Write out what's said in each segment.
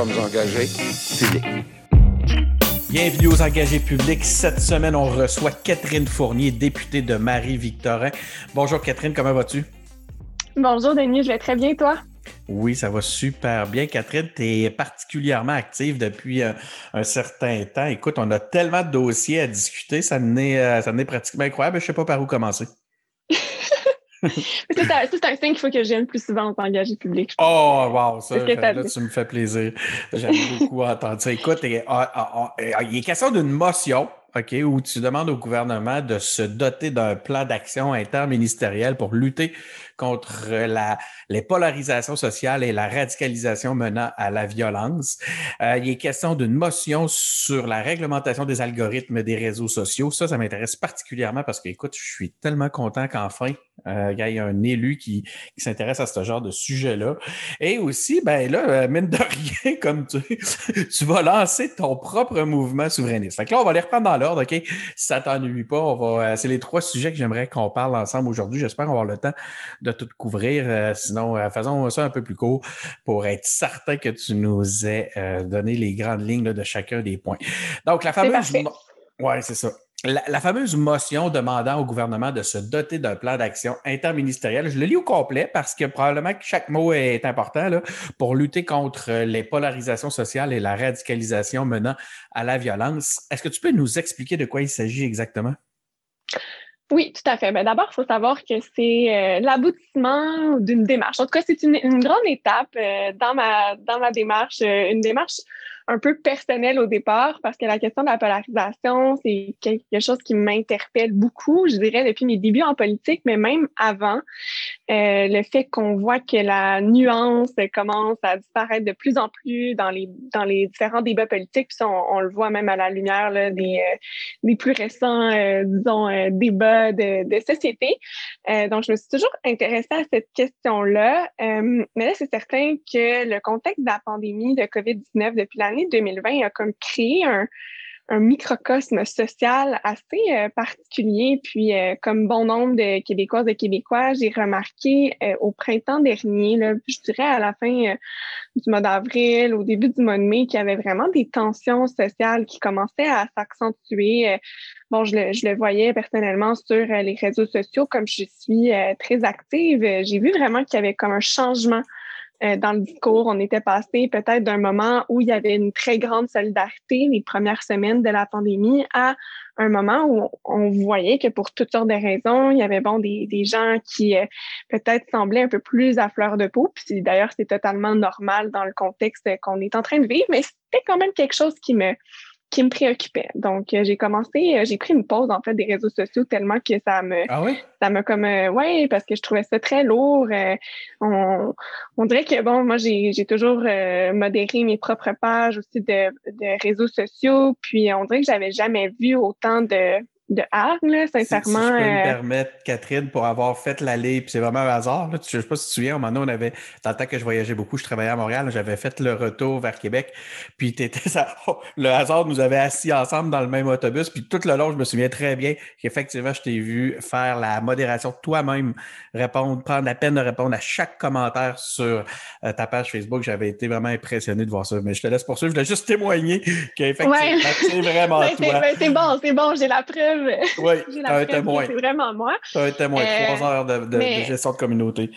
sommes engagés publics. Bienvenue aux engagés publics. Cette semaine, on reçoit Catherine Fournier, députée de Marie-Victorin. Bonjour Catherine, comment vas-tu? Bonjour Denis, je vais très bien, toi? Oui, ça va super bien. Catherine, tu es particulièrement active depuis un, certain temps. Écoute, on a tellement de dossiers à discuter, ça n'est euh, pratiquement incroyable. Je ne sais pas par où commencer. C'est un, signe qu'il faut que j'aime plus souvent en engagé public. Oh, wow, ça, là, tu me fais plaisir. J'aime beaucoup entendre ça. Écoute, ah, ah, ah, il est question d'une motion OK, où tu demandes au gouvernement de se doter d'un plan d'action interministériel pour lutter contre la, les polarisations sociales et la radicalisation menant à la violence. Euh, il est question d'une motion sur la réglementation des algorithmes des réseaux sociaux. Ça, ça m'intéresse particulièrement parce que, écoute, je suis tellement content qu'enfin, euh, il y ait un élu qui, qui s'intéresse à ce genre de sujet-là. Et aussi, ben là, euh, mine de rien, comme tu, tu vas lancer ton propre mouvement souverainiste. Fait là, on va les reprendre dans l'ordre, OK? Si ça t'ennuie pas, on va. C'est les trois sujets que j'aimerais qu'on parle ensemble aujourd'hui. J'espère avoir le temps de tout couvrir. Euh, sinon, euh, faisons ça un peu plus court pour être certain que tu nous aies euh, donné les grandes lignes de chacun des points. Donc, la fameuse. Oui, c'est ça. La, fameuse motion demandant au gouvernement de se doter d'un plan d'action interministériel, je le lis au complet parce que probablement que chaque mot est important pour lutter contre les polarisations sociales et la radicalisation menant à la violence. Est-ce que tu peux nous expliquer de quoi il s'agit exactement? Oui, tout à fait. Ben, D'abord, il faut savoir que c'est euh, l'aboutissement d'une démarche. En tout cas, c'est une, une, grande étape euh, dans, ma, dans ma démarche, euh, une démarche un peu personnel au départ parce que la question de la polarisation, c'est quelque chose qui m'interpelle beaucoup, je dirais, depuis mes débuts en politique, mais même avant. Euh, le fait qu'on voit que la nuance commence à disparaître de plus en plus dans les, dans les différents débats politiques, puis on, le voit même à la lumière des, euh, des plus récents, euh, disons, débats de, de société. donc, je me suis toujours intéressée à cette question-là, mais là, c'est certain que le contexte de la pandémie de COVID-19 depuis l'année 2020 a comme créé un, microcosme social assez euh, particulier. Puis, euh, comme bon nombre de Québécoises et Québécois, j'ai remarqué euh, au printemps dernier, là, je dirais à la fin du mois d'avril, au début du mois de mai, qu'il y avait vraiment des tensions sociales qui commençaient à s'accentuer. bon, je le, je le voyais personnellement sur les réseaux sociaux, comme je suis très active. J'ai vu vraiment qu'il y avait comme un changement euh, dans le discours. On était passé peut-être d'un moment où il y avait une très grande solidarité les premières semaines de la pandémie à un moment où on voyait que pour toutes sortes de raisons, il y avait bon des, des gens qui euh, peut-être semblaient un peu plus à fleur de peau. Puis d'ailleurs, c'est totalement normal dans le contexte qu'on est en train de vivre, mais c'était quand même quelque chose qui me qui me préoccupait. Donc, euh, j'ai commencé, euh, j'ai pris une pause en fait des réseaux sociaux tellement que ça me, ah oui? ça me comme, euh, ouais, parce que je trouvais ça très lourd. on, on dirait que bon, moi j'ai, j'ai toujours modéré mes propres pages aussi de, de réseaux sociaux, puis on dirait que j'avais jamais vu autant de de art, là, sincèrement. Si, je peux me permettre, Catherine, pour avoir fait l'allée, puis c'est vraiment un hasard. Là. Je ne sais pas si tu te souviens, au moment donné, on avait, dans le temps que je voyageais beaucoup, je travaillais à Montréal, j'avais fait le retour vers Québec, puis étais, ça, le hasard nous avait assis ensemble dans le même autobus, puis tout le long, je me souviens très bien qu'effectivement, je t'ai vu faire la modération toi-même, répondre, prendre la peine de répondre à chaque commentaire sur euh, ta page Facebook. J'avais été vraiment impressionné de voir ça. Mais je te laisse poursuivre. Je voulais juste témoigner qu'effectivement, c'est vraiment toi. Ben, c'est bon, c'est bon, j'ai la preuve. Oui, un témoin. C'est vraiment moi. un témoin, euh, trois heures de, de, gestion de communauté.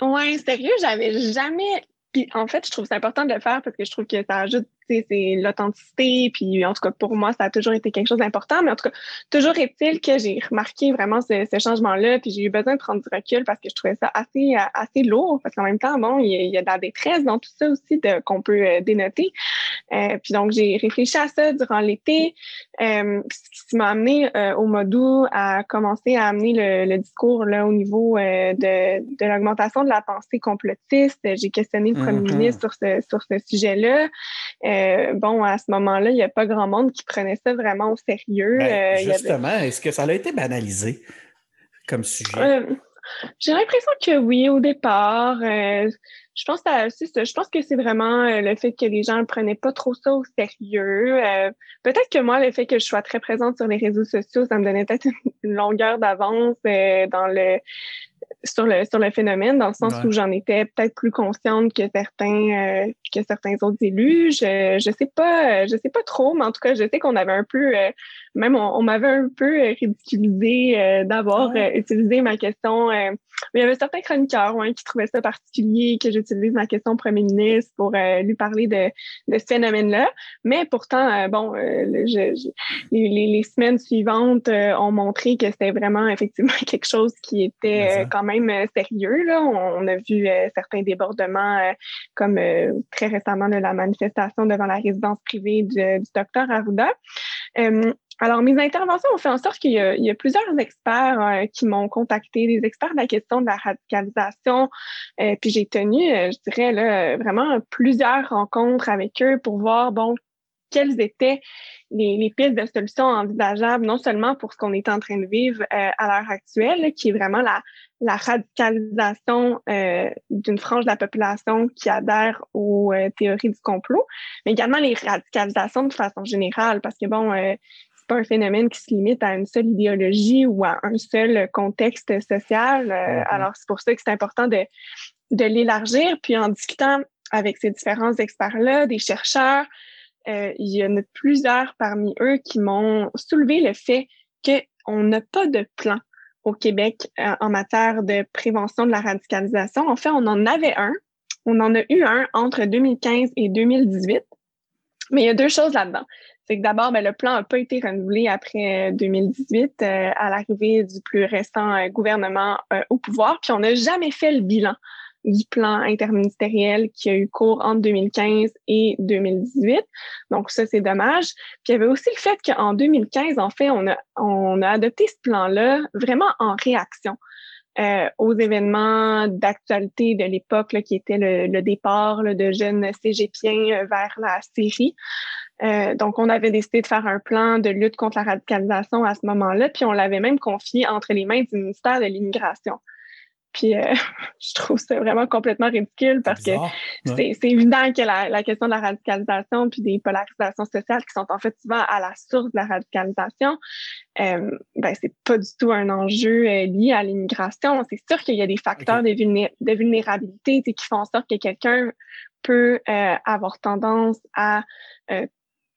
Oui, sérieux, j'avais jamais. Puis en fait, je trouve c'est important de le faire parce que je trouve que ça ajoute c'est l'authenticité. Puis en tout cas, pour moi, ça a toujours été quelque chose d'important. Mais en tout cas, toujours est-il que j'ai remarqué vraiment ce, changement-là. Puis j'ai eu besoin de prendre du recul parce que je trouvais ça assez, assez lourd. Parce qu'en même temps, bon, il y, a, de la détresse dans tout ça aussi qu'on peut euh, dénoter. Euh, puis donc, j'ai réfléchi à ça durant l'été. Euh, ce qui m'a amené euh, au mois d'août à commencer à amener le, le discours là, au niveau de, de l'augmentation de la pensée complotiste. J'ai questionné le premier mm-hmm. ministre sur ce, sur ce sujet-là. Euh, bon, à ce moment-là, il n'y a pas grand monde qui prenait ça vraiment au sérieux. Ben, euh, justement, est-ce que ça a été banalisé comme sujet? Euh, j'ai l'impression que oui, au départ. je pense que je pense que c'est vraiment le fait que les gens ne prenaient pas trop ça au sérieux. peut-être que moi, le fait que je sois très présente sur les réseaux sociaux, ça me donnait peut-être une longueur d'avance dans le sur le sur le phénomène, dans le sens où j'en étais peut-être plus consciente que certains euh, que certains autres élus. Je je sais pas je sais pas trop, mais en tout cas, je sais qu'on avait un peu même on, m'avait un peu ridiculisé d'avoir utilisé ma question. il y avait certains chroniqueurs qui trouvaient ça particulier que j'utilise ma question premier ministre pour lui parler de, de ce phénomène-là. Mais pourtant, bon, je, les, les, semaines suivantes ont montré que c'était vraiment effectivement quelque chose qui était euh, quand même euh, sérieux. Là. On, a vu euh, certains débordements, comme très récemment la manifestation devant la résidence privée du, docteur Arruda. Alors, mes interventions ont fait en sorte qu'il y, a plusieurs experts qui m'ont contacté, des experts de la question de la radicalisation. puis j'ai tenu, je dirais, là, vraiment plusieurs rencontres avec eux pour voir, bon, quelles étaient les, pistes de solutions envisageables, non seulement pour ce qu'on est en train de vivre euh, à l'heure actuelle, qui est vraiment la, la radicalisation euh, d'une frange de la population qui adhère aux euh, théories du complot, mais également les radicalisations de façon générale, parce que bon, pas un phénomène qui se limite à une seule idéologie ou à un seul contexte social. Mm-hmm. Alors c'est pour ça que c'est important de de l'élargir, puis en discutant avec ces différents experts-là, des chercheurs, euh, il y en a plusieurs parmi eux qui m'ont soulevé le fait qu'on n'a pas de plan au Québec euh, en matière de prévention de la radicalisation. En fait, on en avait un. On en a eu un entre 2015 et 2018. Mais il y a deux choses là-dedans. C'est que d'abord, ben, le plan n'a pas été renouvelé après 2018 euh, à l'arrivée du plus récent gouvernement au pouvoir. Puis on n'a jamais fait le bilan du plan interministériel qui a eu cours entre 2015 et 2018. Donc ça, c'est dommage. Puis il y avait aussi le fait qu'en 2015, en fait, on a, on a adopté ce plan-là vraiment en réaction. Euh, aux événements d'actualité de l'époque qui était le, départ de jeunes cégepiens euh, vers la Syrie. Euh, donc, on avait décidé de faire un plan de lutte contre la radicalisation à ce moment-là, puis on l'avait même confié entre les mains du ministère de l'Immigration. Puis euh, je trouve ça vraiment complètement ridicule parce que c'est évident que la, question de la radicalisation puis des polarisations sociales qui sont en fait souvent à la source de la radicalisation, euh, ben c'est pas du tout un enjeu euh, lié à l'immigration. C'est sûr qu'il y a des facteurs de, de, vulnérabilité qui font en sorte que quelqu'un peut euh, avoir tendance à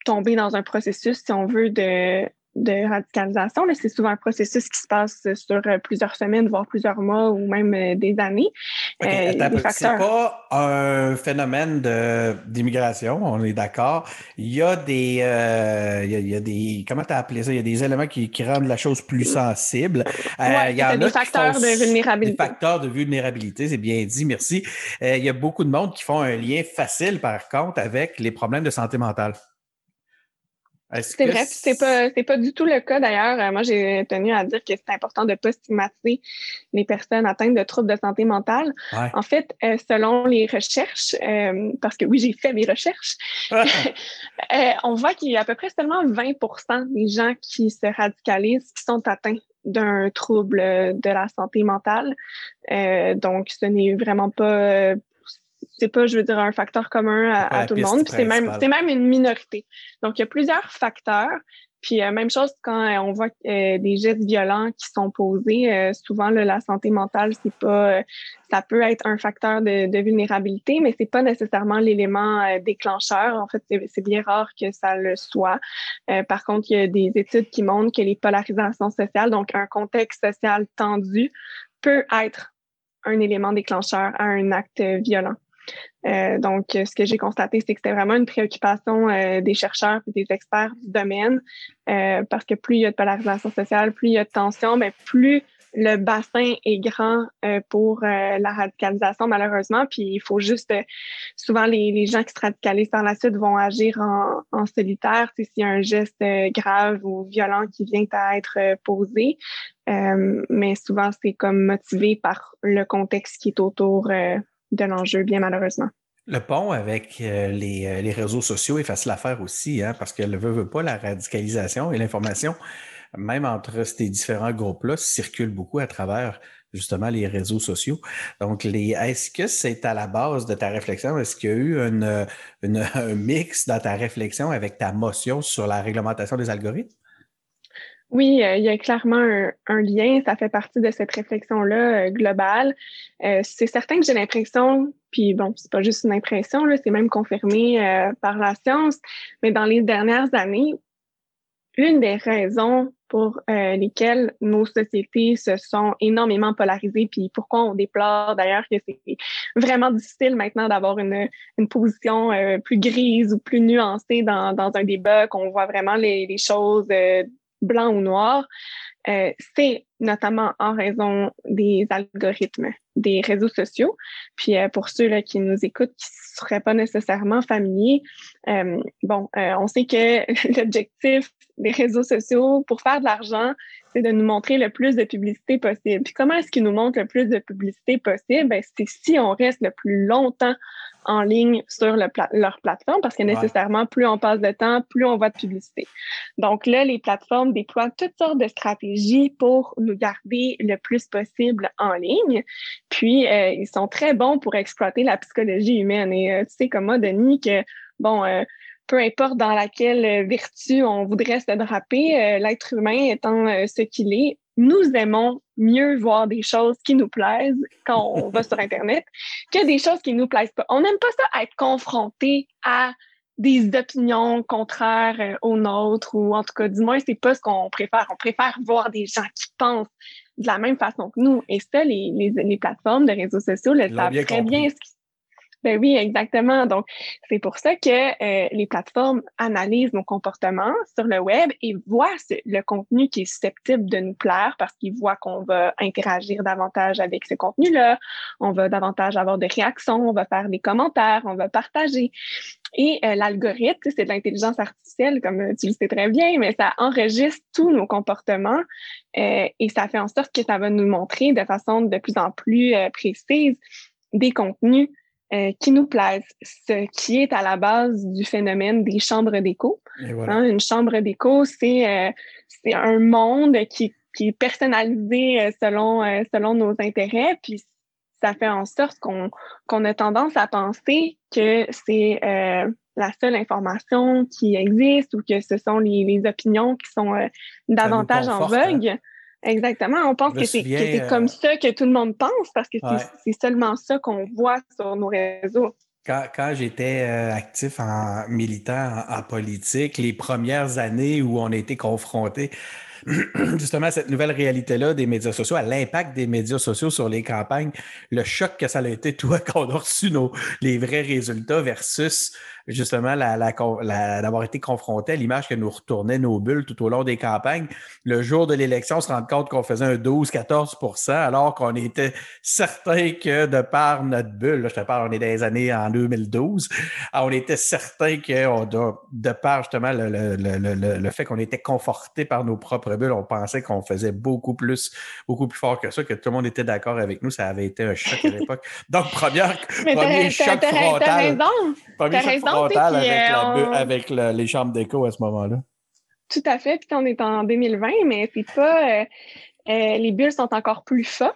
tomber dans un processus, si on veut, de de radicalisation. C'est souvent un processus qui se passe sur euh, plusieurs semaines, voire plusieurs mois ou même euh, des années. Okay, euh, c'est pas un phénomène d'immigration, on est d'accord. Il y a des, il, y a, des, comment tu as appelé ça? Il y a des éléments qui, qui rendent la chose plus sensible. il y a des facteurs de vulnérabilité. Des facteurs de vulnérabilité, c'est bien dit, merci. il y a beaucoup de monde qui font un lien facile, par contre, avec les problèmes de santé mentale. C'est vrai, c'est pas c'est pas du tout le cas d'ailleurs. Euh, moi, j'ai tenu à dire que c'est important de pas stigmatiser les personnes atteintes de troubles de santé mentale. En fait, euh, selon les recherches, euh, parce que oui, j'ai fait mes recherches, on voit qu'il y a à peu près seulement 20% des gens qui se radicalisent qui sont atteints d'un trouble de la santé mentale. donc, ce n'est vraiment pas c'est pas, je veux dire, un facteur commun à, tout le monde. C'est même, c'est même une minorité. Donc, il y a plusieurs facteurs. Puis euh, même chose quand euh, on voit euh, des gestes violents qui sont posés, souvent la santé mentale, c'est pas, ça peut être un facteur de, de vulnérabilité, mais c'est pas nécessairement l'élément déclencheur. En fait, c'est bien rare que ça le soit. par contre, il y a des études qui montrent que les polarisations sociales, donc un contexte social tendu, peut être un élément déclencheur à un acte violent. Euh, donc, ce que j'ai constaté, c'est que c'était vraiment une préoccupation euh, des chercheurs et des experts du domaine, euh, parce que plus il y a de polarisation sociale, plus il y a de tension, mais plus le bassin est grand pour la radicalisation, malheureusement. Puis il faut juste, souvent les, les, gens qui se radicalisent par la suite vont agir en, en solitaire, s'il y a un geste grave ou violent qui vient à être posé. mais souvent, c'est comme motivé par le contexte qui est autour de l'enjeu, bien malheureusement. Le pont avec euh, les, euh, les, réseaux sociaux est facile à faire aussi, hein, parce qu'elle ne veut, veut, pas la radicalisation et l'information, même entre ces différents groupes-là, circule beaucoup à travers justement les réseaux sociaux. Donc, est-ce que c'est à la base de ta réflexion? Est-ce qu'il y a eu un mix dans ta réflexion avec ta motion sur la réglementation des algorithmes? Oui, euh, il y a clairement un, lien. Ça fait partie de cette réflexion-là euh, globale. Euh, c'est certain que j'ai l'impression, puis bon, c'est pas juste une impression, là, c'est même confirmé par la science, mais dans les dernières années, une des raisons pour lesquelles nos sociétés se sont énormément polarisées, puis pourquoi on déplore d'ailleurs que c'est vraiment difficile maintenant d'avoir une, une position plus grise ou plus nuancée dans, dans un débat, qu'on voit vraiment les, les choses blanc ou noir, euh, c'est notamment en raison des algorithmes des réseaux sociaux. Puis euh, pour ceux là, qui nous écoutent, qui ne seraient pas nécessairement familiers, euh, bon, on sait que l'objectif des réseaux sociaux pour faire de l'argent, c'est de nous montrer le plus de publicité possible. Puis comment est-ce qu'ils nous montrent le plus de publicité possible? Ben, c'est si on reste le plus longtemps en ligne sur le leur plateforme parce que nécessairement, plus on passe de temps, plus on voit de publicité. Donc là, les plateformes déploient toutes sortes de stratégies pour nous garder le plus possible en ligne. Puis, euh, ils sont très bons pour exploiter la psychologie humaine. Et euh, tu sais comme moi, Denis, que, bon, euh, peu importe dans laquelle vertu on voudrait se draper, l'être humain étant ce qu'il est, nous aimons mieux voir des choses qui nous plaisent quand on va sur Internet que des choses qui nous plaisent pas. On n'aime pas ça être confronté à des opinions contraires euh, aux nôtres ou en tout cas, du moins, c'est pas ce qu'on préfère. On préfère voir des gens qui pensent de la même façon que nous. Et ça, les, les, les plateformes de réseaux sociaux le savent très bien ce qui ben oui, exactement. Donc, c'est pour ça que euh, les plateformes analysent nos comportements sur le web et voient le contenu qui est susceptible de nous plaire parce qu'ils voient qu'on va interagir davantage avec ce contenu-là, on va davantage avoir de réactions, on va faire des commentaires, on va partager. Et euh, l'algorithme, c'est de l'intelligence artificielle, comme tu le sais très bien, mais ça enregistre tous nos comportements euh, et ça fait en sorte que ça va nous montrer de façon de plus en plus précise des contenus euh, qui nous plaisent, ce qui est à la base du phénomène des chambres d'écho. Hein, une chambre d'écho, c'est euh, c'est un monde qui, qui est personnalisé euh, selon selon nos intérêts, puis ça fait en sorte qu'on qu'on a tendance à penser que c'est la seule information qui existe ou que ce sont les, les opinions qui sont davantage en hein. Exactement. On pense que c'est comme euh, ça que tout le monde pense parce que c'est seulement ça qu'on voit sur nos réseaux. Quand, quand j'étais euh, actif en militant en, politique, les premières années où on a été confronté justement à cette nouvelle réalité-là des médias sociaux, à l'impact des médias sociaux sur les campagnes, le choc que ça a été, toi, quand on a reçu nos, les vrais résultats versus justement la, la, d'avoir été confronté à l'image que nous retournaient nos bulles tout au long des campagnes. Le jour de l'élection, on se rend compte qu'on faisait un 12-14% alors qu'on était certain que de par notre bulle, je te parle, on est des années en 2012, on était certain que on, de, par justement le, le, le, le fait qu'on était conforté par nos propres bulles, on pensait qu'on faisait beaucoup plus, beaucoup plus fort que ça, que tout le monde était d'accord avec nous. Ça avait été un choc à l'époque. Donc, première, premier choc frontal. Premier choc euh, avec, les chambres d'écho à ce moment-là. Tout à fait. Puis on est en 2020, mais c'est pas. Euh, euh, les bulles sont encore plus fortes.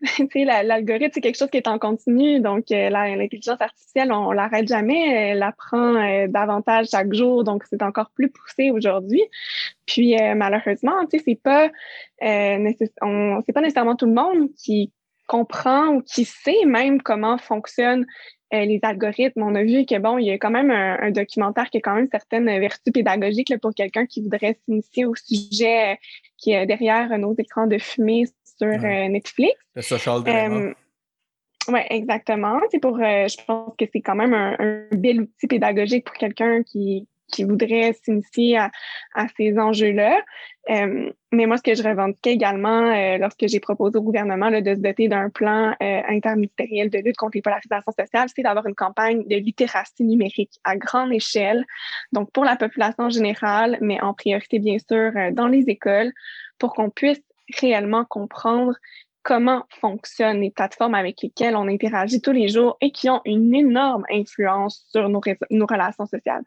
L'algorithme, c'est quelque chose qui est en continu. Donc, l'intelligence artificielle, on, ne l'arrête jamais. Elle apprend davantage chaque jour. Donc, c'est encore plus poussé aujourd'hui. Puis, malheureusement, c'est pas, c'est pas nécessairement tout le monde qui comprend ou qui sait même comment fonctionne euh, les algorithmes. On a vu que bon, il y a quand même un, documentaire qui a quand même certaines vertus pédagogiques là, pour quelqu'un qui voudrait s'initier au sujet euh, qui est derrière nos écrans de fumée sur euh, Netflix. Le social dilemma. Oui, exactement. C'est pour, je pense que c'est quand même un, un, bel outil pédagogique pour quelqu'un qui, qui voudraient s'initier à, ces enjeux-là. Euh, mais moi, ce que je revendiquais également euh, lorsque j'ai proposé au gouvernement de se doter d'un plan euh, interministériel de lutte contre les polarisations sociales, c'est d'avoir une campagne de littératie numérique à grande échelle, donc pour la population générale, mais en priorité, bien sûr, dans les écoles, pour qu'on puisse réellement comprendre comment fonctionnent les plateformes avec lesquelles on interagit tous les jours et qui ont une énorme influence sur nos, nos relations sociales.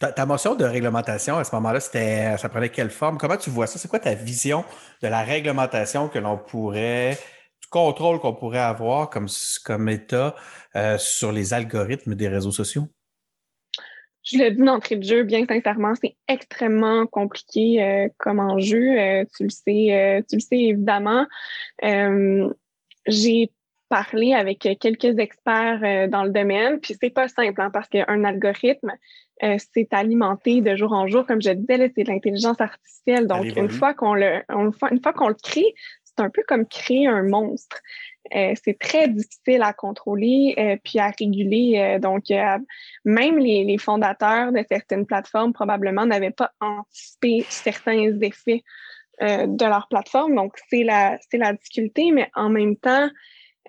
Ta, motion de réglementation, à ce moment-là, ça prenait quelle forme? Comment tu vois ça? C'est quoi ta vision de la réglementation que l'on pourrait, du contrôle qu'on pourrait avoir comme, comme État euh, sur les algorithmes des réseaux sociaux? je le dis d'entrée de jeu, bien sincèrement, c'est extrêmement compliqué euh, comme enjeu. Euh, tu le sais, tu le sais évidemment. J'ai parlé avec quelques experts dans le domaine, puis c'est pas simple hein, parce qu'un algorithme, c'est alimenté de jour en jour, comme je disais, c'est de l'intelligence artificielle. Donc, une fois qu'on le, une fois qu'on le crée, c'est un peu comme créer un monstre. Euh, c'est très difficile à contrôler euh, puis à réguler. Euh, donc, même les, fondateurs de certaines plateformes probablement n'avaient pas anticipé certains effets de leur plateforme. Donc, c'est la, c'est la difficulté, mais en même temps,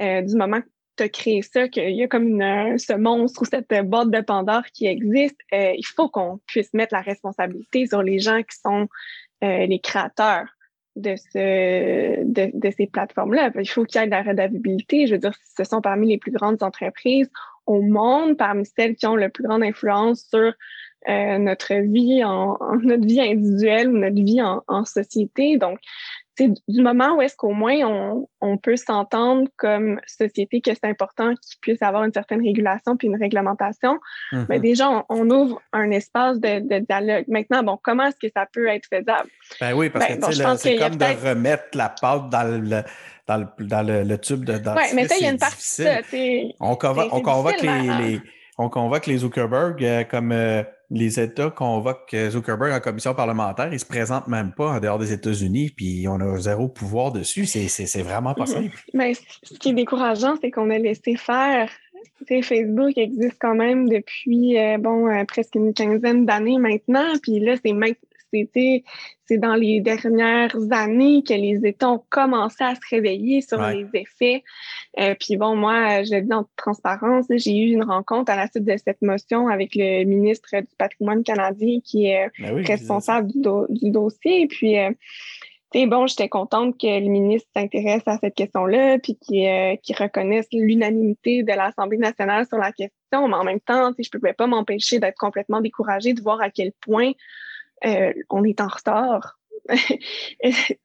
du moment que tu as créé ça, qu'il y a comme une, ce monstre ou cette boîte de Pandore qui existe, il faut qu'on puisse mettre la responsabilité sur les gens qui sont les créateurs de, ce, de, de ces plateformes-là. Il faut qu'il y ait de la redavabilité. Je veux dire, ce sont parmi les plus grandes entreprises au monde, parmi celles qui ont le plus grande influence sur euh, notre vie en, notre vie individuelle ou notre vie en, en société. Donc, du moment où est-ce qu'au moins on, on peut s'entendre comme société que c'est important qu'il puisse avoir une certaine régulation puis une réglementation, mais mm-hmm. ben, déjà, on, ouvre un espace de, de, dialogue. Maintenant, bon, comment est-ce que ça peut être faisable? Ben oui, parce ben, que c'est comme de remettre la pâte dans le, dans le, dans le, tube de Oui, mais ça, il y a une partie On convoque, on convoque les, les, on convoque les Zuckerberg euh, comme euh, les États convoquent Zuckerberg en commission parlementaire. Ils se présentent même pas en dehors des États-Unis, puis on a zéro pouvoir dessus. C'est vraiment pas simple. Mais ce qui est décourageant, c'est qu'on a laissé faire. Facebook existe quand même depuis euh, bon presque une quinzaine d'années maintenant, puis là c'est c'est dans les dernières années que les États ont commencé à se réveiller sur les effets. Euh, puis bon, moi, je le dis en transparence, j'ai eu une rencontre à la suite de cette motion avec le ministre du patrimoine canadien qui est ben responsable du, dossier. Puis, euh, bon, j'étais contente que le ministre s'intéresse à cette question-là, puis qu'il euh, reconnaisse l'unanimité de l'Assemblée nationale sur la question. Mais en même temps, je ne pouvais pas m'empêcher d'être complètement découragée de voir à quel point euh, on est en retard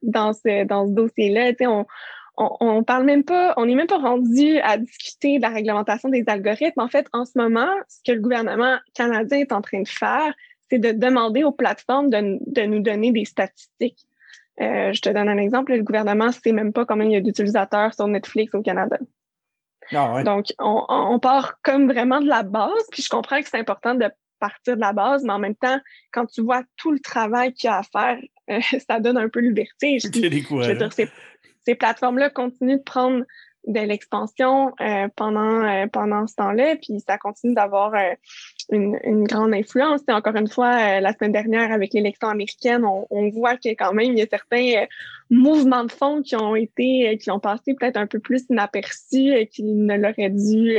dans ce, dans ce dossier-là. On, on, on, parle même pas, on n'est même pas rendu à discuter de la réglementation des algorithmes. En fait, en ce moment, ce que le gouvernement canadien est en train de faire, c'est de demander aux plateformes de, de nous donner des statistiques. Euh, je te donne un exemple. Le gouvernement ne sait même pas combien il y a d'utilisateurs sur Netflix au Canada. Ah Donc, on, on, part comme vraiment de la base. Puis je comprends que c'est important de partir de la base, mais en même temps, quand tu vois tout le travail qu'il y a à faire, euh, ça donne un peu le vertige. Je veux dire, ces, ces plateformes-là continuent de prendre de l'expansion euh, pendant euh, pendant ce temps-là, puis ça continue d'avoir euh, une, une, grande influence. Et encore une fois, la semaine dernière avec l'élection américaine, on, on, voit que quand même il y a certains mouvements de fond qui ont été qui ont passé peut-être un peu plus inaperçus qu'ils ne l'auraient dû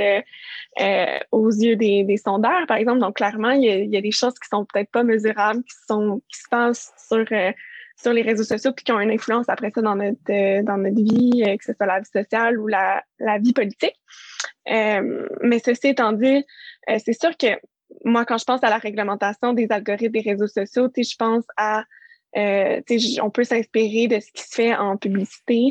aux yeux des, des sondeurs, par exemple. Donc clairement, il y a, il y a des choses qui sont peut-être pas mesurables, qui sont qui se passent sur sur les réseaux sociaux puis qui ont une influence après ça dans notre euh, dans notre vie, euh, que ce soit la vie sociale ou la, la vie politique. Euh, mais ceci étant dit, c'est sûr que moi, quand je pense à la réglementation des algorithmes des réseaux sociaux, je pense à euh, on peut s'inspirer de ce qui se fait en publicité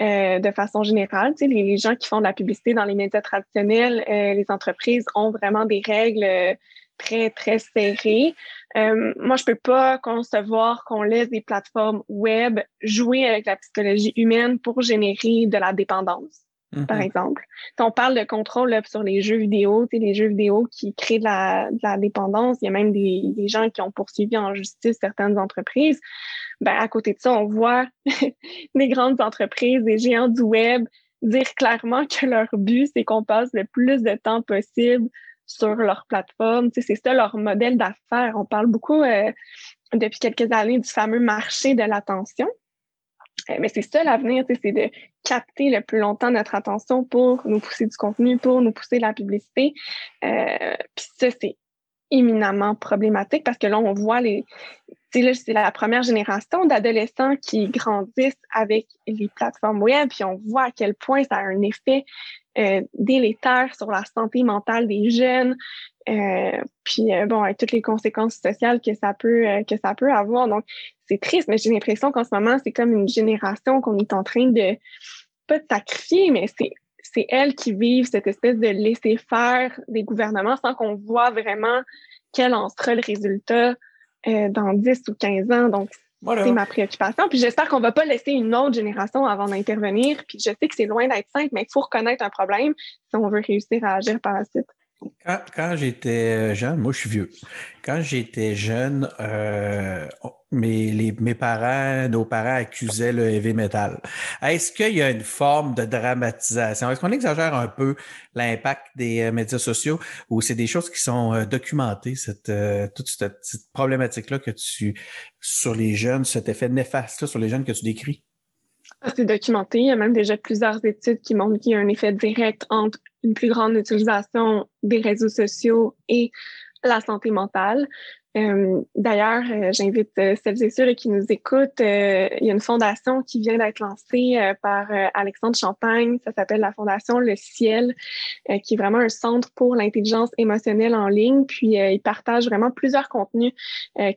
euh, de façon générale. Les, les gens qui font de la publicité dans les médias traditionnels, euh, les entreprises ont vraiment des règles très, très serrées. Euh, moi, je peux pas concevoir qu'on laisse des plateformes web jouer avec la psychologie humaine pour générer de la dépendance, par mm-hmm. exemple. Si on parle de contrôle sur les jeux vidéo, les jeux vidéo qui créent de la, de la dépendance, il y a même des, des, gens qui ont poursuivi en justice certaines entreprises. Ben, à côté de ça, on voit des grandes entreprises, des géants du web dire clairement que leur but, c'est qu'on passe le plus de temps possible sur leur plateforme. c'est ça leur modèle d'affaires. On parle beaucoup euh, depuis quelques années du fameux marché de l'attention. Euh, mais c'est ça l'avenir, c'est de capter le plus longtemps notre attention pour nous pousser du contenu, pour nous pousser de la publicité. Euh, Puis ça, c'est éminemment problématique parce que là, on voit les. C'est la première génération d'adolescents qui grandissent avec les plateformes web, puis on voit à quel point ça a un effet euh, délétère sur la santé mentale des jeunes, euh, puis euh, bon, avec toutes les conséquences sociales que ça peut euh, que ça peut avoir. Donc, c'est triste, mais j'ai l'impression qu'en ce moment, c'est comme une génération qu'on est en train de pas de sacrifier, mais c'est c'est elles qui vivent cette espèce de laisser faire des gouvernements sans qu'on voit vraiment quel en sera le résultat dans 10 ou 15 ans. Donc, c'est ma préoccupation. Puis j'espère qu'on ne va pas laisser une autre génération avant d'intervenir. Puis je sais que c'est loin d'être simple, mais il faut reconnaître un problème si on veut réussir à agir par la suite. Quand, j'étais jeune, moi je suis vieux. Quand j'étais jeune, euh, mes, mes parents, nos parents accusaient le heavy metal. Est-ce qu'il y a une forme de dramatisation? Est-ce qu'on exagère un peu l'impact des euh, médias sociaux ou c'est des choses qui sont euh, documentées, cette, toute cette, problématique-là que tu, sur les jeunes, cet effet néfaste sur les jeunes que tu décris? Ah, c'est documenté. Il y a même déjà plusieurs études qui montrent qu'il y a un effet direct entre une plus grande utilisation des réseaux sociaux et la santé mentale. Euh, d'ailleurs, euh, j'invite euh, celles et ceux qui nous écoutent. il y a une fondation qui vient d'être lancée par Alexandre Champagne. Ça s'appelle la Fondation Le Ciel, qui est vraiment un centre pour l'intelligence émotionnelle en ligne. Puis, il partage vraiment plusieurs contenus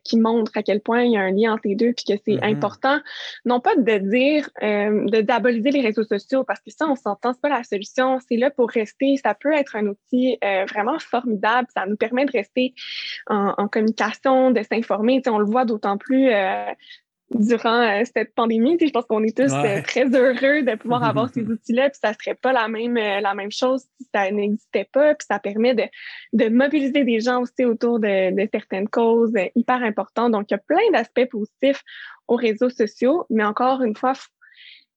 qui montrent à quel point il y a un lien entre les deux, puis que c'est mm-hmm. important, non pas de dire, de d'aboliser les réseaux sociaux, parce que ça, on s'entend, c'est pas la solution. C'est là pour rester. Ça peut être un outil vraiment formidable. Ça nous permet de rester en, en communication de s'informer. On le voit d'autant plus euh, durant euh, cette pandémie. Je pense qu'on est tous euh, très heureux de pouvoir avoir ces outils-là, puis ça serait pas la même, la même chose si ça n'existait pas, puis ça permet de, de mobiliser des gens aussi autour de, de certaines causes hyper importantes. Donc, il y a plein d'aspects positifs aux réseaux sociaux, mais encore une fois,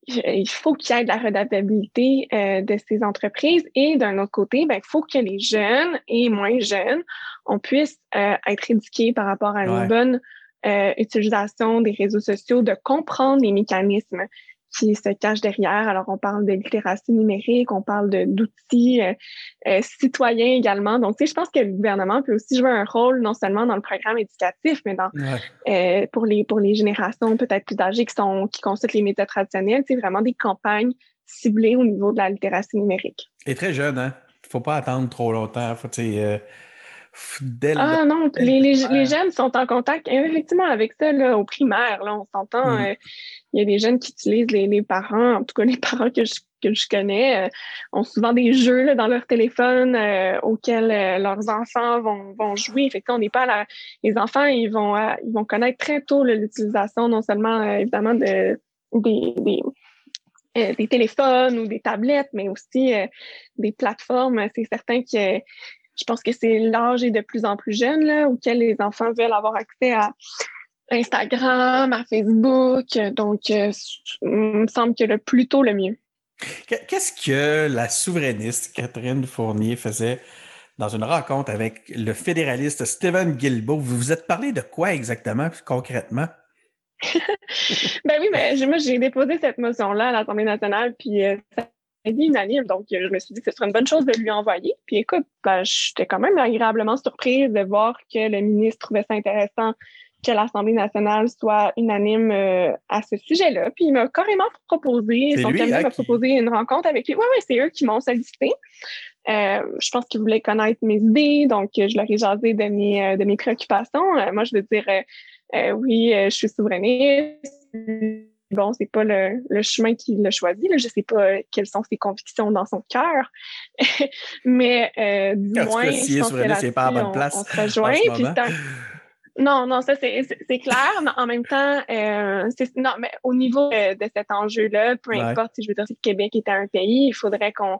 il faut qu'il y ait de la redaptabilité euh, de ces entreprises. Et d'un autre côté, ben, il faut que les jeunes et moins jeunes, on puisse euh, être éduqués par rapport à une bonne euh, utilisation des réseaux sociaux, de comprendre les mécanismes qui se cache derrière. Alors, on parle de littératie numérique, on parle d'outils euh, euh, citoyens également. Donc, tu sais, je pense que le gouvernement peut aussi jouer un rôle non seulement dans le programme éducatif, mais dans euh, pour les pour les générations peut-être plus âgées qui sont qui consultent les médias traditionnels, c'est vraiment des campagnes ciblées au niveau de la littératie numérique. Et très jeune, hein? Il faut pas attendre trop longtemps. Faut, ah non, les, les, les, jeunes sont en contact effectivement avec ça là, au primaire. Là, on s'entend. Mm. Euh, il y a des jeunes qui utilisent les, les, parents, en tout cas les parents que je, que je connais, euh, ont souvent des jeux là, dans leur téléphone euh, auxquels leurs enfants vont, vont jouer. Effectivement, on n'est pas là. Les enfants, ils vont, ils vont connaître très tôt l'utilisation non seulement évidemment de, des, des des téléphones ou des tablettes, mais aussi des plateformes. C'est certain que je pense que c'est l'âge est de plus en plus jeune là, auquel les enfants veulent avoir accès à Instagram, à Facebook. Donc, euh, il me semble que le plus tôt, le mieux. Qu'est-ce que la souverainiste Catherine Fournier faisait dans une rencontre avec le fédéraliste Stephen Guilbeault? Vous vous êtes parlé de quoi exactement, concrètement? ben oui, mais moi, j'ai déposé cette motion-là à l'Assemblée nationale, puis euh, ça unanime. Donc, je me suis dit que ce serait une bonne chose de lui envoyer. Puis écoute, ben, j'étais quand même agréablement surprise de voir que le ministre trouvait ça intéressant que l'Assemblée nationale soit unanime euh, à ce sujet-là. Puis il m'a carrément proposé, son cabinet hein, m'a proposé une rencontre avec lui. Oui, oui, c'est eux qui m'ont sollicité. Euh, je pense qu'ils voulaient connaître mes idées, donc je leur ai jasé de mes, euh, de mes préoccupations. moi, je veux dire, oui, je suis souverainiste bon, c'est pas le, le chemin qu'il a choisi. Là. Je sais pas quelles sont ses convictions dans son cœur, mais euh, du moins, je pense que c'est pas à bonne place. On, se rejoint. Puis non, non, ça c'est clair, mais en même temps, euh, non, mais au niveau de, cet enjeu-là, peu importe si je veux dire si le Québec était un pays, il faudrait qu'on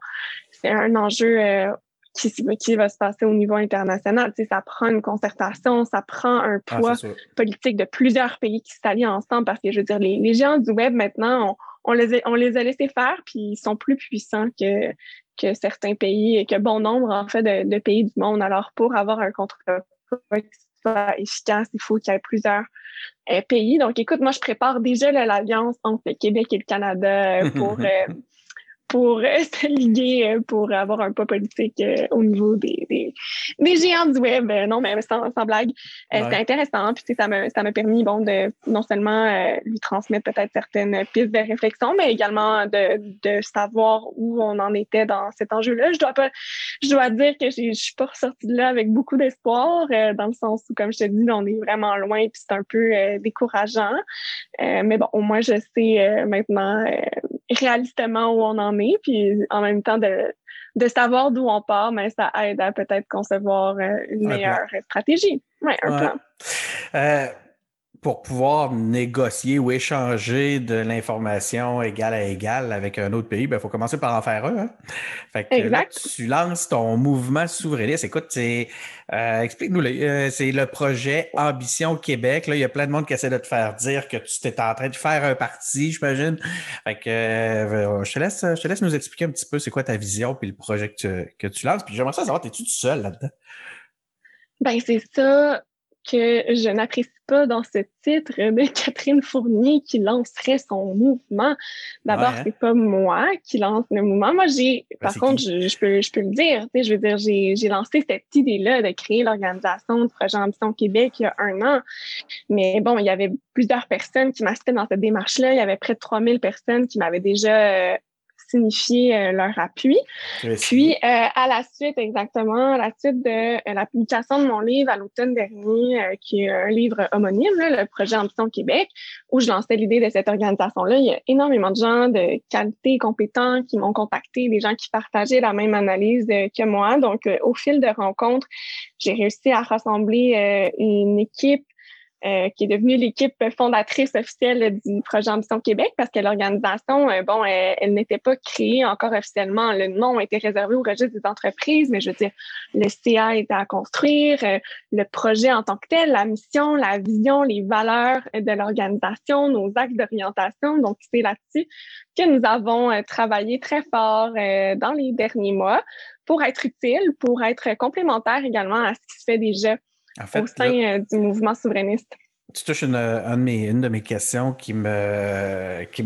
c'est un enjeu euh, qui, va se passer au niveau international. Tu sais, ça prend une concertation, ça prend un ah, poids politique de plusieurs pays qui s'allient ensemble parce que, je veux dire, les, géants du web, maintenant, on, les, a, on les a laissés faire, puis ils sont plus puissants que, que certains pays et que bon nombre, en fait, de, pays du monde. Alors, pour avoir un qui soit efficace, il faut qu'il y ait plusieurs euh, pays. Donc, écoute, moi, je prépare déjà l'alliance entre le Québec et le Canada euh, pour... Euh, pour euh, se liguer euh, pour avoir un pas politique euh, au niveau des, des, des, géants du web. non, mais sans, sans blague, c'était intéressant. Puis ça m'a ça m'a permis bon de non seulement lui transmettre peut-être certaines pistes de réflexion, mais également de, de savoir où on en était dans cet enjeu-là. Je dois pas, je dois dire que je suis pas ressortie de là avec beaucoup d'espoir, dans le sens où, comme je te dis, on est vraiment loin, puis c'est un peu décourageant. mais bon, au moins je sais maintenant réalistement où on en est, puis en même temps de, de savoir d'où on part, mais ça aide à peut-être concevoir euh, une meilleure stratégie. Oui, un plan. Euh, pour pouvoir négocier ou échanger de l'information égale à égale avec un autre pays, il ben, faut commencer par en faire un. Hein. Fait que tu lances ton mouvement souverainiste. Écoute, euh, explique-nous, euh, c'est le projet Ambition Québec. Là, il y a plein de monde qui essaie de te faire dire que tu étais en train de faire un parti, j'imagine. Fait que euh, je te laisse, je te laisse nous expliquer un petit peu c'est quoi ta vision puis le projet que tu, que tu lances. Puis j'aimerais savoir, es-tu tout seul là-dedans? Ben c'est ça que je n'apprécie pas dans ce titre de Catherine Fournier qui lancerait son mouvement. D'abord, ce hein? c'est pas moi qui lance le mouvement. Moi, j'ai, ben, par contre, je, peux, je peux le dire, tu sais, je veux dire, j'ai, j'ai lancé cette idée-là de créer l'organisation du projet Ambition Québec il y a un an. Mais bon, il y avait plusieurs personnes qui m'assistaient dans cette démarche-là. Il y avait près de 3000 personnes qui m'avaient déjà euh, signifier euh, leur appui. Puis, euh, à la suite, exactement, à la suite de euh, la publication de mon livre à l'automne dernier, qui est un livre homonyme, le projet Ambition Québec, où je lançais l'idée de cette organisation-là, il y a énormément de gens de qualité compétents qui m'ont contacté, des gens qui partageaient la même analyse que moi. Donc, au fil de rencontres, j'ai réussi à rassembler une équipe euh, qui est devenue l'équipe fondatrice officielle du projet Ambition Québec parce que l'organisation, euh, bon, elle, n'était pas créée encore officiellement. Le nom était réservé au registre des entreprises, mais je veux dire, le CA était à construire, euh, le projet en tant que tel, la mission, la vision, les valeurs de l'organisation, nos axes d'orientation. Donc, c'est là-dessus que nous avons travaillé très fort dans les derniers mois pour être utile, pour être complémentaire également à ce qui se fait déjà au sein euh, du mouvement souverainiste. Tu touches une, une, de mes questions qui me qui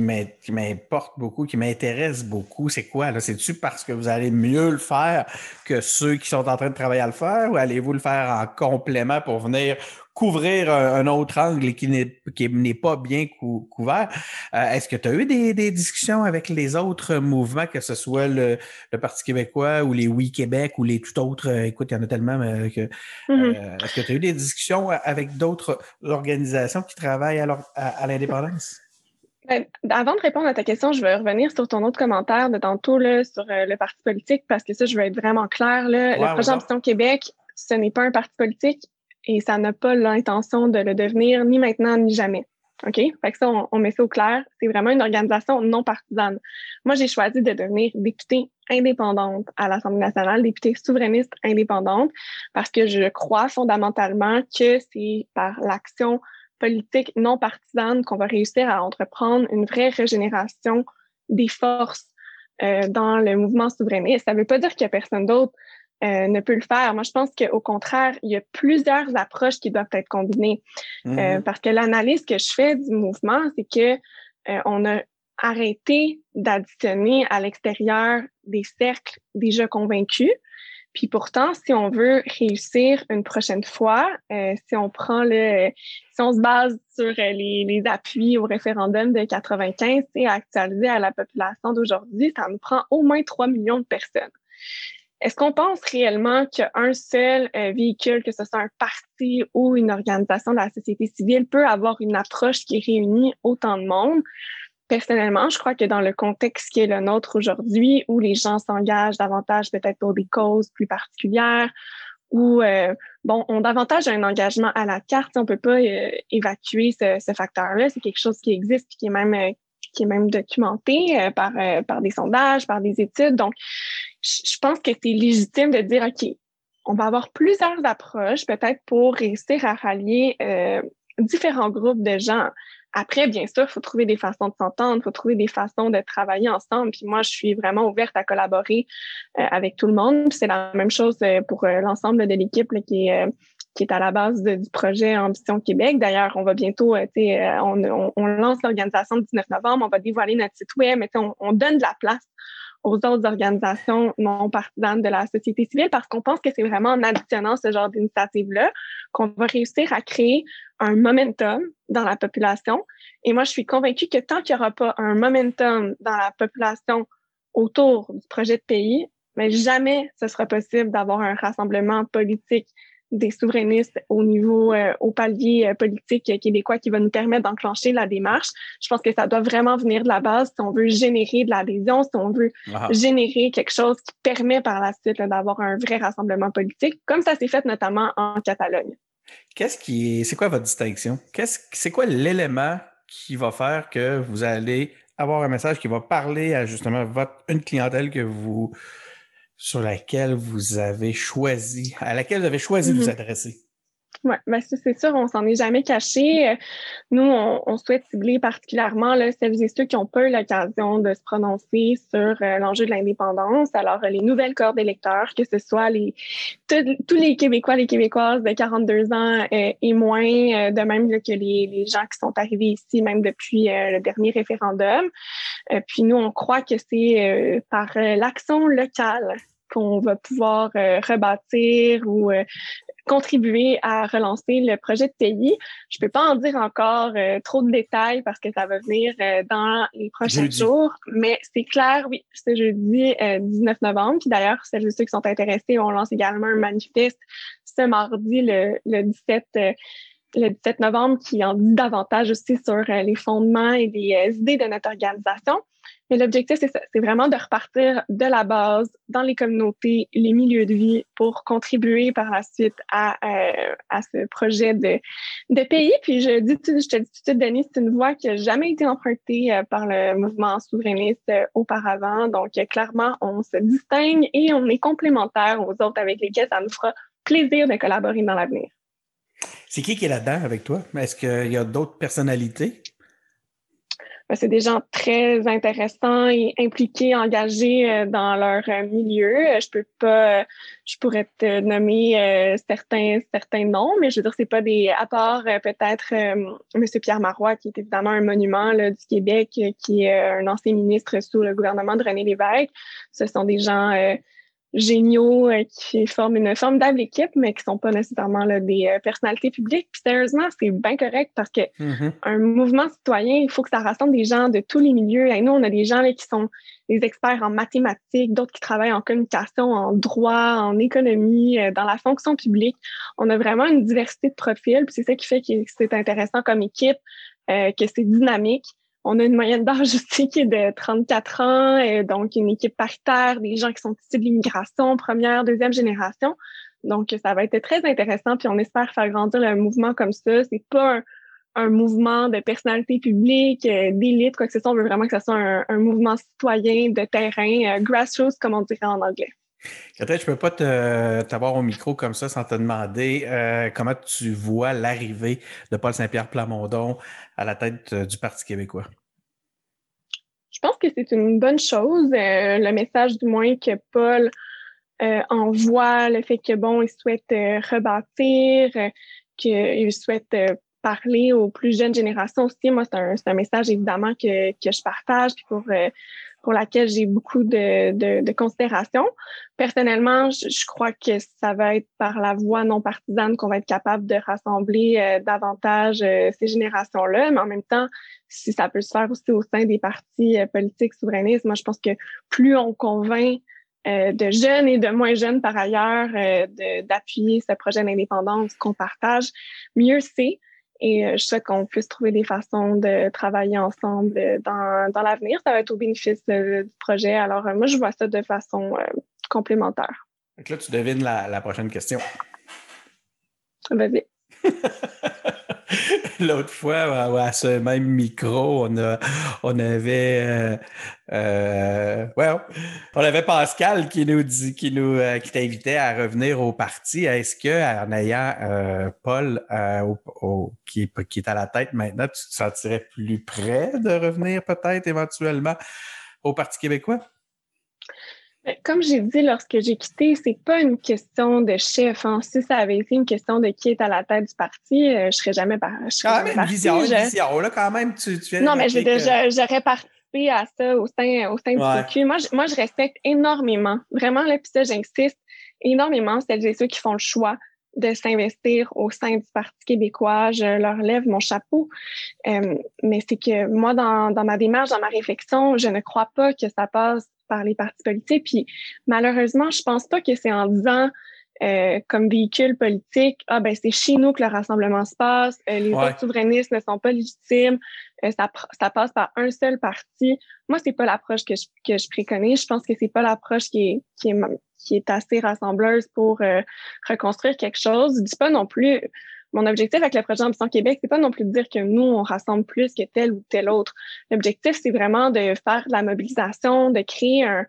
m'importe beaucoup, qui m'intéresse beaucoup. C'est quoi? C'est-tu parce que vous allez mieux le faire que ceux qui sont en train de travailler à le faire ou allez-vous le faire en complément pour venir couvrir un, autre angle qui n'est qui n'est pas bien couvert. Euh, est-ce que tu as eu des, des, discussions avec les autres mouvements, que ce soit le, le Parti québécois ou les Oui Québec ou les tout autres, euh, écoute, il y en a tellement euh, que mm-hmm. est-ce que tu as eu des discussions avec d'autres organisations qui travaillent à, à, l'indépendance? Ben, avant de répondre à ta question, je vais revenir sur ton autre commentaire de tantôt là, sur le parti politique parce que ça, je veux être vraiment clair. Là. le projet Ambition Québec, ce n'est pas un parti politique et ça n'a pas l'intention de le devenir ni maintenant ni jamais. OK? Fait que ça, on, met ça au clair. C'est vraiment une organisation non partisane. Moi, j'ai choisi de devenir députée indépendante à l'Assemblée nationale, députée souverainiste indépendante, parce que je crois fondamentalement que c'est par l'action politique non partisane qu'on va réussir à entreprendre une vraie régénération des forces euh, dans le mouvement souverainiste. Ça ne veut pas dire qu'il n'y a personne d'autre euh, ne peut le faire. Moi, je pense qu'au contraire, il y a plusieurs approches qui doivent être combinées. Euh, mm-hmm. parce que l'analyse que je fais du mouvement, c'est que euh, on a arrêté d'additionner à l'extérieur des cercles déjà convaincus. Puis pourtant, si on veut réussir une prochaine fois, si on prend le, si on se base sur les, les appuis au référendum de 95 et actualisé à la population d'aujourd'hui, ça nous prend au moins 3 millions de personnes. Est-ce qu'on pense réellement qu'un seul euh, véhicule, que ce soit un parti ou une organisation de la société civile, peut avoir une approche qui réunit autant de monde? Personnellement, je crois que dans le contexte qui est le nôtre aujourd'hui, où les gens s'engagent davantage peut-être pour des causes plus particulières, ou euh, bon, ont davantage un engagement à la carte, on peut pas euh, évacuer ce, facteur-là. C'est quelque chose qui existe et qui est même qui est même documenté par, par des sondages, par des études. Donc, je pense que c'est légitime de dire, OK, on va avoir plusieurs approches peut-être pour réussir à rallier euh, différents groupes de gens. Après, bien sûr, il faut trouver des façons de s'entendre, il faut trouver des façons de travailler ensemble. Puis moi, je suis vraiment ouverte à collaborer avec tout le monde. C'est la même chose pour l'ensemble de l'équipe qui est qui est à la base du projet Ambition Québec. D'ailleurs, on va bientôt, euh, euh, on, on, lance l'organisation le 19 novembre, on va dévoiler notre site web, mais on, on donne de la place aux autres organisations non partisanes de la société civile parce qu'on pense que c'est vraiment en additionnant ce genre d'initiative-là qu'on va réussir à créer un momentum dans la population. Et moi, je suis convaincue que tant qu'il n'y aura pas un momentum dans la population autour du projet de pays, mais jamais ce sera possible d'avoir un rassemblement politique des souverainistes au niveau, euh, au palier euh, politique québécois qui va nous permettre d'enclencher la démarche. Je pense que ça doit vraiment venir de la base si on veut générer de l'adhésion, si on veut ah. générer quelque chose qui permet par la suite d'avoir un vrai rassemblement politique, comme ça s'est fait notamment en Catalogne. Qu'est-ce qui est, c'est quoi votre distinction? Qu'est-ce, c'est quoi l'élément qui va faire que vous allez avoir un message qui va parler à justement votre, une clientèle que vous, sur laquelle vous avez choisi, à laquelle vous avez choisi de vous mm-hmm. adresser? Oui, ben c'est sûr, on s'en est jamais caché. Euh, nous, on, souhaite cibler particulièrement là, celles et ceux qui ont pas eu l'occasion de se prononcer sur euh, l'enjeu de l'indépendance. Alors, les nouvelles corps d'électeurs, que ce soit les tous les Québécois, les Québécoises de 42 ans euh, et moins, de même que les, les, gens qui sont arrivés ici, même depuis le dernier référendum. puis nous, on croit que c'est par l'action locale qu'on va pouvoir rebâtir ou contribuer à relancer le projet de pays. Je peux pas en dire encore euh, trop de détails parce que ça va venir euh, dans les prochains jours, mais c'est clair, oui, c'est jeudi 19 euh, novembre. Puis d'ailleurs, celles et ceux qui sont intéressés, on lance également un manifeste ce mardi, le, le 17 le 17 novembre, qui en dit davantage aussi sur les fondements et les idées de notre organisation. Mais l'objectif, c'est vraiment de repartir de la base dans les communautés, les milieux de vie pour contribuer par la suite à, euh, à ce projet de, de pays. Puis je, dis, je te dis tout de suite, Denis, c'est une voie qui n'a jamais été empruntée euh, par le mouvement souverainiste euh, auparavant. Donc, clairement, on se distingue et on est complémentaires aux autres avec lesquels ça nous fera plaisir de collaborer dans l'avenir. C'est qui qui est là-dedans avec toi? Est-ce qu'il y a d'autres personnalités? Ben, c'est des gens très intéressants et impliqués, engagés euh, dans leur euh, milieu. Je peux pas, je pourrais te nommer euh, certains noms, mais je veux dire c'est pas des à part peut-être Monsieur Pierre Marois qui est évidemment un monument là, du Québec, qui est un ancien ministre sous le gouvernement de René Lévesque. Ce sont des gens géniaux euh, qui forment une formidable équipe, mais qui sont pas nécessairement là, des euh, personnalités publiques. Puis sérieusement, c'est bien correct parce que mm-hmm. un mouvement citoyen, il faut que ça rassemble des gens de tous les milieux. Et nous, on a des gens là, qui sont des experts en mathématiques, d'autres qui travaillent en communication, en droit, en économie, euh, dans la fonction publique. On a vraiment une diversité de profils, puis c'est ça qui fait que c'est intéressant comme équipe, que c'est dynamique. On a une moyenne d'âge aussi qui est de 34 ans, et donc une équipe paritaire, des gens qui sont issus de l'immigration, première, deuxième génération. Donc, ça va être très intéressant, puis on espère faire grandir le mouvement comme ça. C'est pas un, mouvement de personnalité publique, euh, d'élite, quoi que ce soit. On veut vraiment que ce soit un, mouvement citoyen de terrain, euh, grassroots, comme on dirait en anglais. Peut-être je peux pas t'avoir au micro comme ça sans te demander euh, comment tu vois l'arrivée de Paul Saint-Pierre Plamondon à la tête euh, du Parti québécois? Je pense que c'est une bonne chose. Euh, le message du moins que Paul envoie, le fait que bon, il souhaite rebâtir, qu'il souhaite parler aux plus jeunes générations aussi. Moi, c'est un, message évidemment que, que je partage. Pour pour laquelle j'ai beaucoup de, de, de considération. Personnellement, je, crois que ça va être par la voie non partisane qu'on va être capable de rassembler euh, davantage euh, ces générations-là, mais en même temps, si ça peut se faire aussi au sein des partis euh, politiques souverainistes, moi je pense que plus on convainc de jeunes et de moins jeunes par ailleurs d'appuyer ce projet d'indépendance qu'on partage, mieux c'est. Et euh, je souhaite qu'on puisse trouver des façons de travailler ensemble euh, dans, dans l'avenir. Ça va être au bénéfice euh, du projet. Alors, moi, je vois ça de façon complémentaire. Donc là, tu devines la, la prochaine question. Vas-y. L'autre fois, à ce même micro, on, a, on avait euh, euh on avait Pascal qui nous dit, qui nous euh, qui t'invitait à revenir au parti. Est-ce que en ayant Paul qui, qui est à la tête maintenant, tu te sentirais plus près de revenir peut-être éventuellement au Parti québécois? Comme j'ai dit lorsque j'ai quitté, c'est pas une question de chef. Hein. Si ça avait été une question de qui est à la tête du parti, euh, je serais jamais par. Quand même une vision, une vision. Là, quand même, tu, tu Non, mais j'aurais participé à ça au sein, au sein du PQ. Moi, je, moi, je respecte énormément, vraiment, là, puis ça, j'insiste énormément celles et ceux qui font le choix de s'investir au sein du Parti québécois. Je leur lève mon chapeau. Euh, mais c'est que moi, dans, dans ma démarche, dans ma réflexion, je ne crois pas que ça passe par les partis politiques. Puis malheureusement, je pense pas que c'est en disant euh, comme véhicule politique, ah ben c'est chez nous que le rassemblement se passe, euh, les autres souverainistes ne sont pas légitimes, euh, ça, ça passe par un seul parti. Moi, c'est pas l'approche que je, que je préconise. Je pense que c'est pas l'approche qui est, qui est qui est assez rassembleuse pour reconstruire quelque chose. Je dis pas non plus mon objectif avec le projet Ambition Québec, c'est pas non plus de dire que nous, on rassemble plus que tel ou tel autre. L'objectif, c'est vraiment de faire de la mobilisation, de créer un,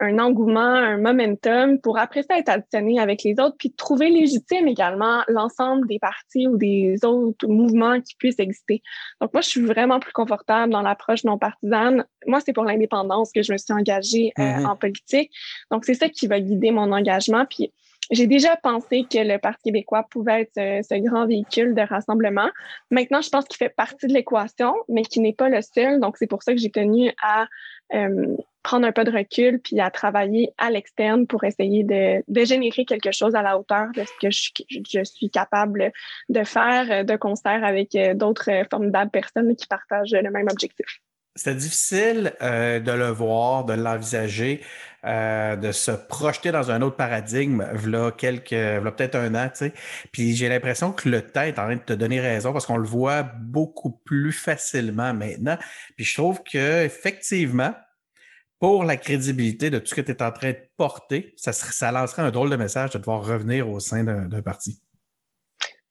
un engouement, un momentum pour après ça être additionné avec les autres, puis de trouver légitime également l'ensemble des partis ou des autres mouvements qui puissent exister. Donc moi, je suis vraiment plus confortable dans l'approche non partisane. Moi, c'est pour l'indépendance que je me suis engagée euh, mm-hmm. en politique. Donc c'est ça qui va guider mon engagement. Puis j'ai déjà pensé que le Parti québécois pouvait être ce, ce grand véhicule de rassemblement. Maintenant, je pense qu'il fait partie de l'équation, mais qui n'est pas le seul. Donc c'est pour ça que j'ai tenu à euh, prendre un peu de recul puis à travailler à l'externe pour essayer de, de, générer quelque chose à la hauteur de ce que je, je suis capable de faire euh, de concert avec euh, d'autres formidables personnes qui partagent le même objectif. C'était difficile de le voir, de l'envisager, de se projeter dans un autre paradigme, voilà quelques, voilà peut-être un an, tu sais. Puis j'ai l'impression que le temps est en train de te donner raison parce qu'on le voit beaucoup plus facilement maintenant. Puis je trouve que effectivement, pour la crédibilité de tout ce que tu es en train de porter, ça, ça lancerait un drôle de message de devoir revenir au sein d'un parti.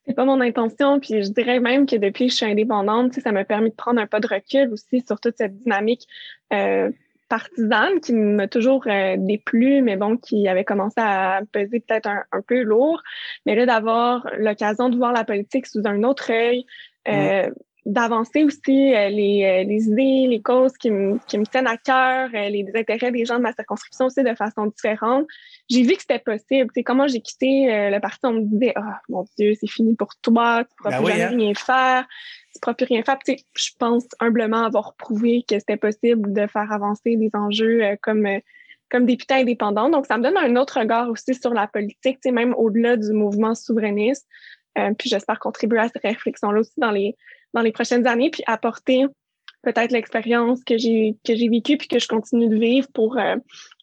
C'est pas mon intention, puis je dirais même que depuis que je suis indépendante, ça m'a permis de prendre un pas de recul aussi sur toute cette dynamique euh, partisane qui m'a toujours euh, déplu, mais bon, qui avait commencé à peser peut-être un, peu lourd. Mais là, d'avoir l'occasion de voir la politique sous un autre œil, euh, d'avancer aussi euh, les, euh, les, idées, les causes qui me, qui me tiennent à cœur, euh, les intérêts des gens de ma circonscription aussi de façon différente. J'ai vu que c'était possible. C'est comment j'ai quitté le parti, on me disait oh, mon Dieu, c'est fini pour toi, tu pourras ben plus jamais hein. rien faire, tu pourras plus rien faire. je pense humblement avoir prouvé que c'était possible de faire avancer des enjeux comme comme député indépendant. Donc, ça me donne un autre regard aussi sur la politique, même au-delà du mouvement souverainiste. puis j'espère contribuer à cette réflexion-là aussi dans les dans les prochaines années, puis apporter peut-être l'expérience que j'ai que j'ai vécue puis que je continue de vivre pour euh,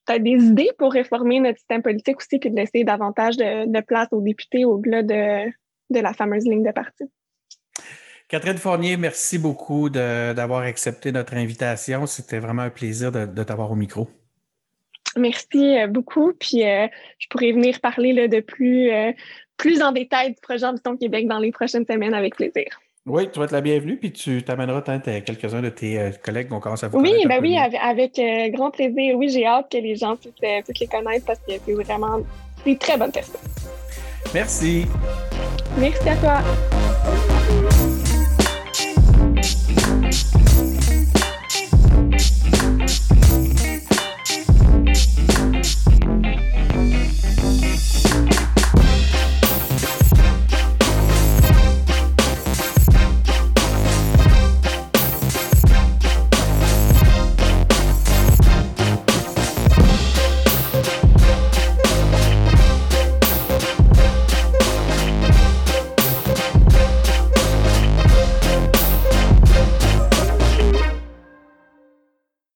peut-être des idées pour réformer notre système politique aussi puis de laisser davantage de, place aux députés au-delà de, de la fameuse ligne de parti. Catherine Fournier, merci beaucoup d'avoir accepté notre invitation. C'était vraiment un plaisir de, t'avoir au micro. Merci euh, beaucoup. Puis euh, je pourrais venir parler là, de plus, plus en détail du projet Ambition Québec dans les prochaines semaines avec plaisir. Oui, tu vas être la bienvenue, puis tu t'amèneras quelques-uns de tes euh, collègues qu'on commence à vous Oui, ben oui, avec, euh, grand plaisir. Oui, j'ai hâte que les gens puissent, euh, puissent les connaître parce que c'est vraiment des très bonnes personnes. Merci. Merci à toi.